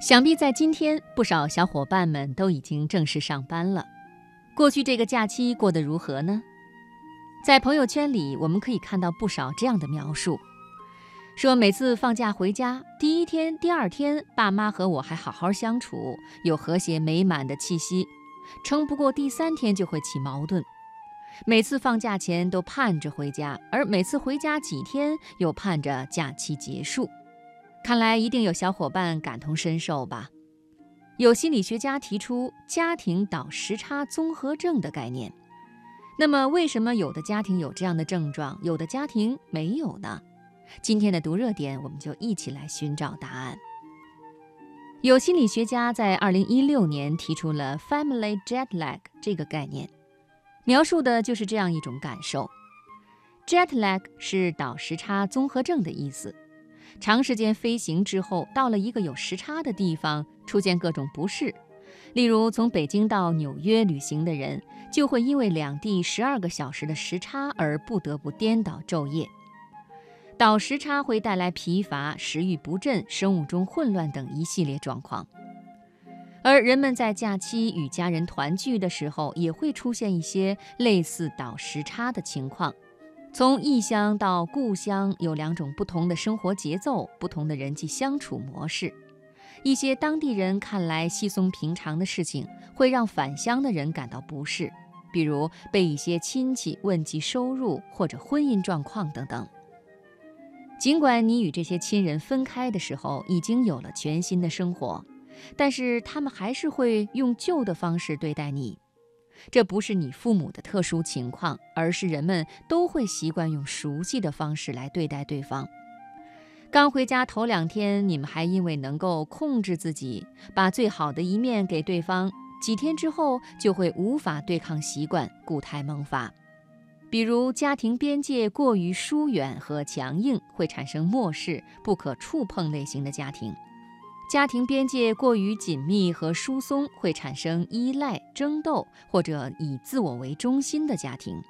想必在今天，不少小伙伴们都已经正式上班了。过去这个假期过得如何呢？在朋友圈里，我们可以看到不少这样的描述：说每次放假回家，第一天、第二天，爸妈和我还好好相处，有和谐美满的气息；撑不过第三天，就会起矛盾。每次放假前都盼着回家，而每次回家几天，又盼着假期结束。看来一定有小伙伴感同身受吧？有心理学家提出家庭倒时差综合症的概念。那么，为什么有的家庭有这样的症状，有的家庭没有呢？今天的读热点，我们就一起来寻找答案。有心理学家在2016年提出了 “family jet lag” 这个概念，描述的就是这样一种感受。jet lag 是倒时差综合症的意思。长时间飞行之后，到了一个有时差的地方，出现各种不适。例如，从北京到纽约旅行的人，就会因为两地十二个小时的时差而不得不颠倒昼夜。倒时差会带来疲乏、食欲不振、生物钟混乱等一系列状况。而人们在假期与家人团聚的时候，也会出现一些类似倒时差的情况。从异乡到故乡，有两种不同的生活节奏，不同的人际相处模式。一些当地人看来稀松平常的事情，会让返乡的人感到不适，比如被一些亲戚问及收入或者婚姻状况等等。尽管你与这些亲人分开的时候已经有了全新的生活，但是他们还是会用旧的方式对待你。这不是你父母的特殊情况，而是人们都会习惯用熟悉的方式来对待对方。刚回家头两天，你们还因为能够控制自己，把最好的一面给对方；几天之后，就会无法对抗习惯，固态萌发。比如，家庭边界过于疏远和强硬，会产生漠视、不可触碰类型的家庭。家庭边界过于紧密和疏松，会产生依赖、争斗或者以自我为中心的家庭。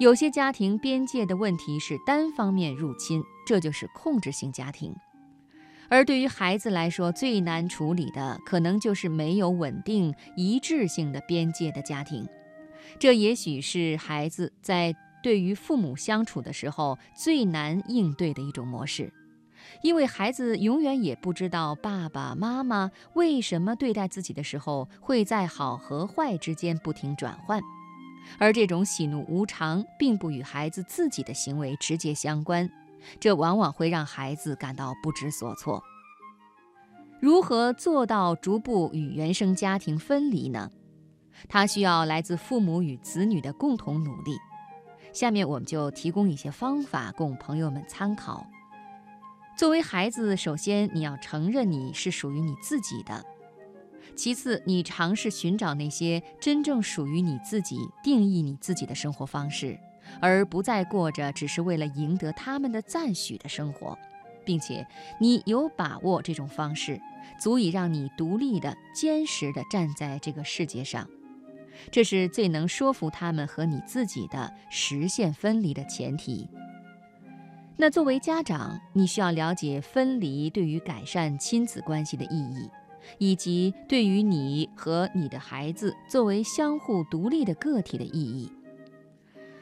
有些家庭边界的问题是单方面入侵，这就是控制性家庭。而对于孩子来说，最难处理的可能就是没有稳定、一致性的边界的家庭。这也许是孩子在对于父母相处的时候最难应对的一种模式。因为孩子永远也不知道爸爸妈妈为什么对待自己的时候会在好和坏之间不停转换，而这种喜怒无常并不与孩子自己的行为直接相关，这往往会让孩子感到不知所措。如何做到逐步与原生家庭分离呢？它需要来自父母与子女的共同努力。下面我们就提供一些方法供朋友们参考。作为孩子，首先你要承认你是属于你自己的；其次，你尝试寻找那些真正属于你自己、定义你自己的生活方式，而不再过着只是为了赢得他们的赞许的生活，并且你有把握这种方式足以让你独立的、坚实的站在这个世界上。这是最能说服他们和你自己的实现分离的前提。那作为家长，你需要了解分离对于改善亲子关系的意义，以及对于你和你的孩子作为相互独立的个体的意义。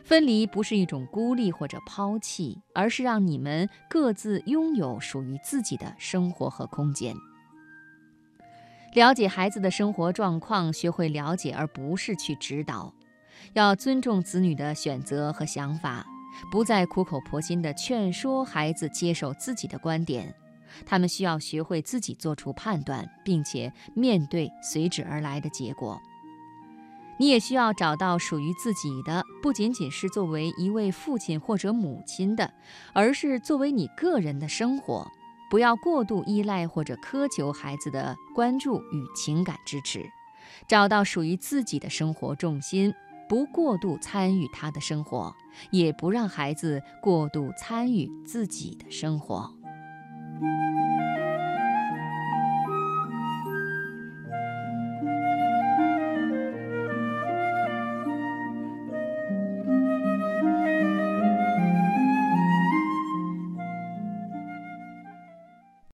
分离不是一种孤立或者抛弃，而是让你们各自拥有属于自己的生活和空间。了解孩子的生活状况，学会了解而不是去指导，要尊重子女的选择和想法。不再苦口婆心地劝说孩子接受自己的观点，他们需要学会自己做出判断，并且面对随之而来的结果。你也需要找到属于自己的，不仅仅是作为一位父亲或者母亲的，而是作为你个人的生活。不要过度依赖或者苛求孩子的关注与情感支持，找到属于自己的生活重心。不过度参与他的生活，也不让孩子过度参与自己的生活。